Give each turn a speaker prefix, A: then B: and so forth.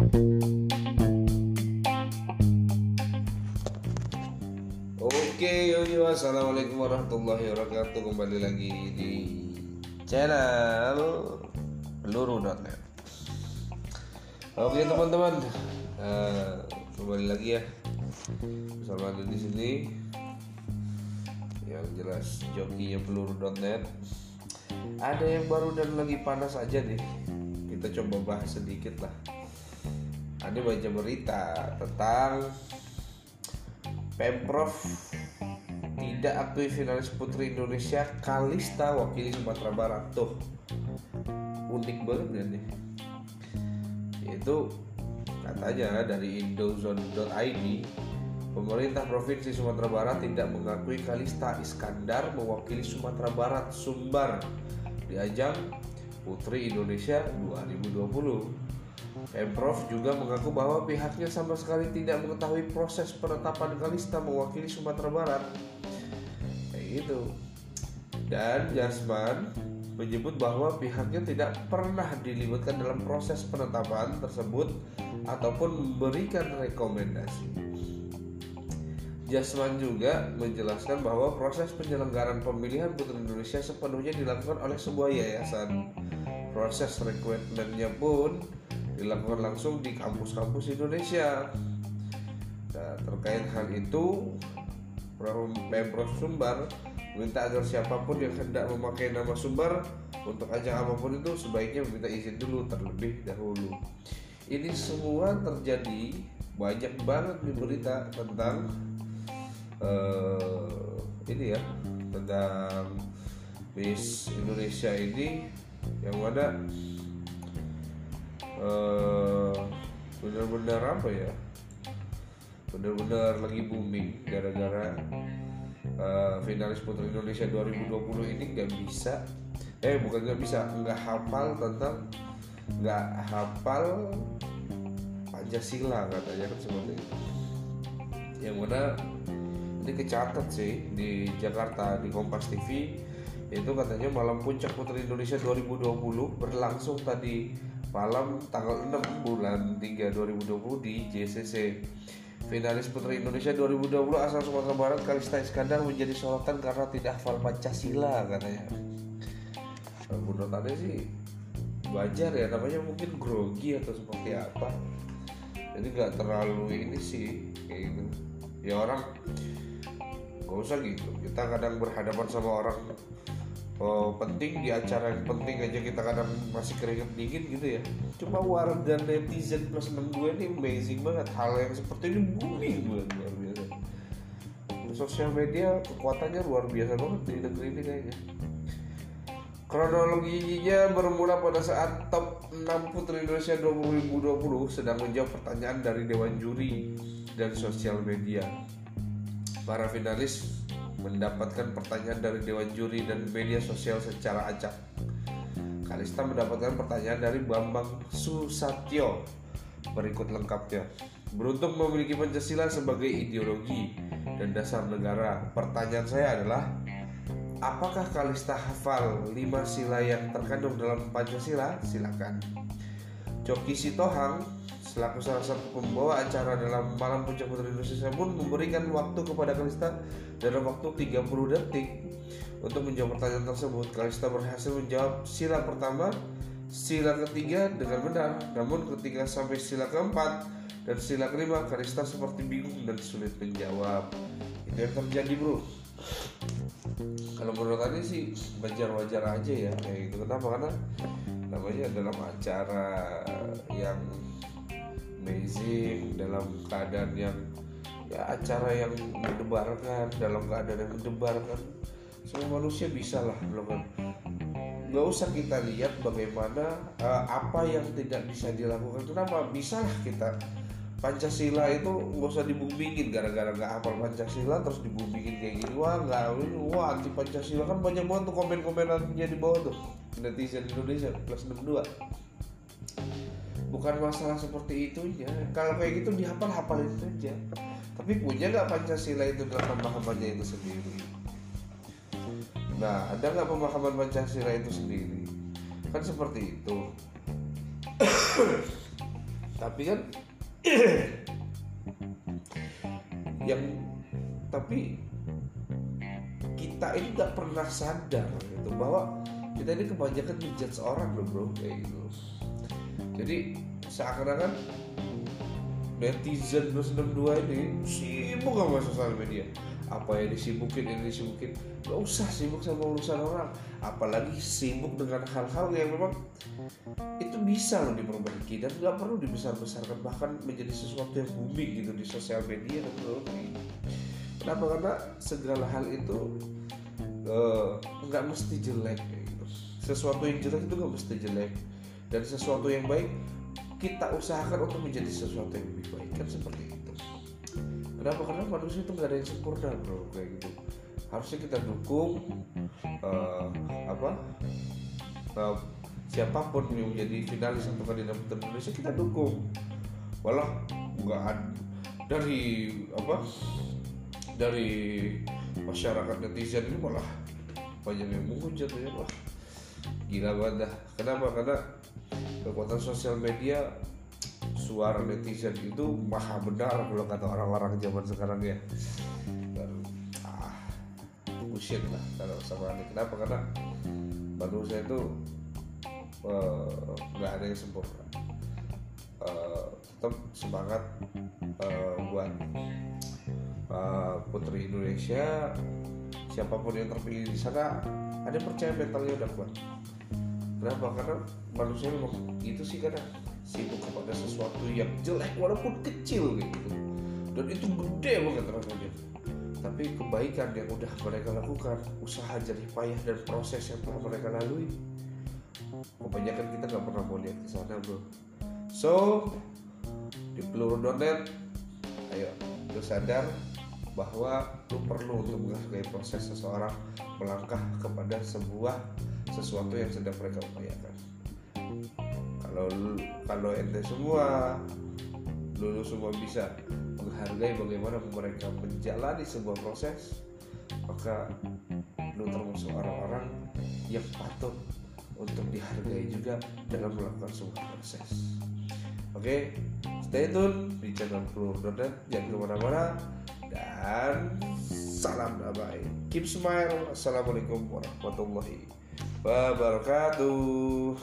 A: Oke, yo assalamualaikum warahmatullahi wabarakatuh. Kembali lagi di channel peluru.net. Oke teman-teman, Eh, kembali lagi ya bersama ada di sini. Yang jelas jokinya peluru.net. Ada yang baru dan lagi panas aja nih. Kita coba bahas sedikit lah. Ada baca berita tentang Pemprov tidak akui finalis Putri Indonesia Kalista wakili Sumatera Barat. Tuh unik banget kan nih yaitu katanya dari indozone.id pemerintah provinsi Sumatera Barat tidak mengakui Kalista Iskandar mewakili Sumatera Barat Sumbar di ajang Putri Indonesia 2020 Pemprov juga mengaku bahwa pihaknya sama sekali tidak mengetahui proses penetapan Kalista mewakili Sumatera Barat. Kayak gitu. Dan Jasman menyebut bahwa pihaknya tidak pernah dilibatkan dalam proses penetapan tersebut ataupun memberikan rekomendasi. Jasman juga menjelaskan bahwa proses penyelenggaraan pemilihan Putri Indonesia sepenuhnya dilakukan oleh sebuah yayasan. Proses rekrutmennya pun dilakukan langsung di kampus-kampus Indonesia. Nah, terkait hal itu, Pemprov Sumbar meminta agar siapa pun yang hendak memakai nama Sumbar untuk ajang apa pun itu sebaiknya meminta izin dulu terlebih dahulu. Ini semua terjadi banyak banget di berita tentang uh, ini ya tentang Miss Indonesia ini yang mana uh, benar-benar apa ya? Benar-benar lagi booming gara-gara uh, finalis Putri Indonesia 2020 ini nggak bisa eh bukan nggak bisa nggak hafal tentang nggak hafal Pancasila katanya kan seperti itu. Yang mana ini kecatat sih di Jakarta di Kompas TV itu katanya malam puncak Putri Indonesia 2020 berlangsung tadi malam tanggal 6 bulan 3 2020 di JCC. Finalis Putri Indonesia 2020 asal Sumatera Barat Kalista Iskandar menjadi sorotan karena tidak hafal Pancasila katanya. Menurut Anda sih wajar ya namanya mungkin grogi atau seperti apa. Jadi nggak terlalu ini sih kayak gitu. Ya orang nggak usah gitu. Kita kadang berhadapan sama orang oh, penting di acara yang penting aja kita kadang masih keringet dingin gitu ya. Cuma warga netizen plus 6 gue ini amazing banget. Hal yang seperti ini booming banget luar biasa. Sosial media kekuatannya luar biasa banget di negeri ini kayaknya. Kronologinya bermula pada saat top 6 Putri Indonesia 2020 sedang menjawab pertanyaan dari Dewan Juri dan sosial media. Para finalis mendapatkan pertanyaan dari Dewan Juri dan media sosial secara acak. Kalista mendapatkan pertanyaan dari Bambang Susatyo. Berikut lengkapnya. Beruntung memiliki Pancasila sebagai ideologi dan dasar negara. Pertanyaan saya adalah, apakah Kalista hafal lima sila yang terkandung dalam Pancasila? Silakan. Coki Sitohang selaku salah satu pembawa acara dalam Malam Puncak Putri Indonesia pun memberikan waktu kepada Kalista dalam waktu 30 detik untuk menjawab pertanyaan tersebut. Kalista berhasil menjawab sila pertama, sila ketiga dengan benar. Namun ketika sampai sila keempat dan sila kelima, Kalista seperti bingung dan sulit menjawab. Itu yang terjadi, bro. Kalau menurut Anda sih wajar-wajar aja ya kayak gitu. Kenapa? Karena namanya dalam acara yang amazing dalam keadaan yang ya acara yang mendebarkan dalam keadaan yang mendebarkan. Semua manusia bisa lah kan nggak usah kita lihat bagaimana uh, apa yang tidak bisa dilakukan kenapa bisa kita. Pancasila itu nggak usah dibumingin gara-gara nggak hafal Pancasila terus dibumingin kayak gini. Wah nggak wah anti Pancasila kan banyak banget tuh komen-komenannya di bawah tuh. Netizen Indonesia plus 62 bukan masalah seperti itunya kalau kayak gitu dihafal hafalin saja tapi punya nggak Pancasila itu dalam pemahamannya itu sendiri? Nah ada nggak pemahaman Pancasila itu sendiri? Kan seperti itu. Tapi kan yang tapi kita ini nggak pernah sadar gitu bahwa kita ini kebanyakan menjudge seorang loh bro. Kayak gitu jadi seakan-akan netizen plus 62 ini sibuk sama sosial media. Apa yang disibukin ini disibukin. Gak usah sibuk sama urusan orang. Apalagi sibuk dengan hal-hal yang memang itu bisa loh diperbaiki dan nggak perlu dibesar-besarkan bahkan menjadi sesuatu yang booming gitu di sosial media dan sebagainya kenapa? Karena segala hal itu nggak uh, mesti jelek gitu. sesuatu yang jelek itu nggak mesti jelek dan sesuatu yang baik kita usahakan untuk menjadi sesuatu yang lebih baik. Kan seperti itu. Kenapa? Karena manusia itu nggak ada yang sempurna bro. Kayak gitu. Harusnya kita dukung uh, apa uh, siapa pun yang menjadi finalis untuk kandidat putri Indonesia kita dukung. Walau nggak dari apa dari masyarakat netizen ini malah banyak yang menghujat ya wah. Gila banget dah. Kenapa? Karena kekuatan sosial media suara netizen itu maha benar kalau kata orang-orang zaman sekarang ya. Dan ah bullshit lah kalau sama ini. Kenapa? Karena manusia itu eh, nggak uh, ada yang sempurna. Uh, tetap semangat uh, buat uh, putri Indonesia siapa pun yang terpilih di sana ada percaya mentalnya udah kuat kenapa? Karena manusia memang itu sih karena sibuk kepada sesuatu yang jelek walaupun kecil gitu. Dan itu gede banget rasanya. Tapi kebaikan yang udah mereka lakukan usaha jerih payah dan proses yang telah mereka lalui kebanyakan kita nggak pernah mau lihat ke sana bro. So di peluru.net ayo lu sadar bahwa lu perlu untuk menghargai proses seseorang melangkah kepada sebuah sesuatu yang sedang mereka upayakan. Kalau kalau ente semua lulu semua bisa menghargai bagaimana mereka menjalani sebuah proses maka lu termasuk orang-orang yang patut untuk dihargai juga dalam melakukan sebuah proses. Oke okay? stay tune di channel Pelur.net jangan ke mana-mana dan salam damai. Keep smile. Assalamualaikum warahmatullahi wabarakatuh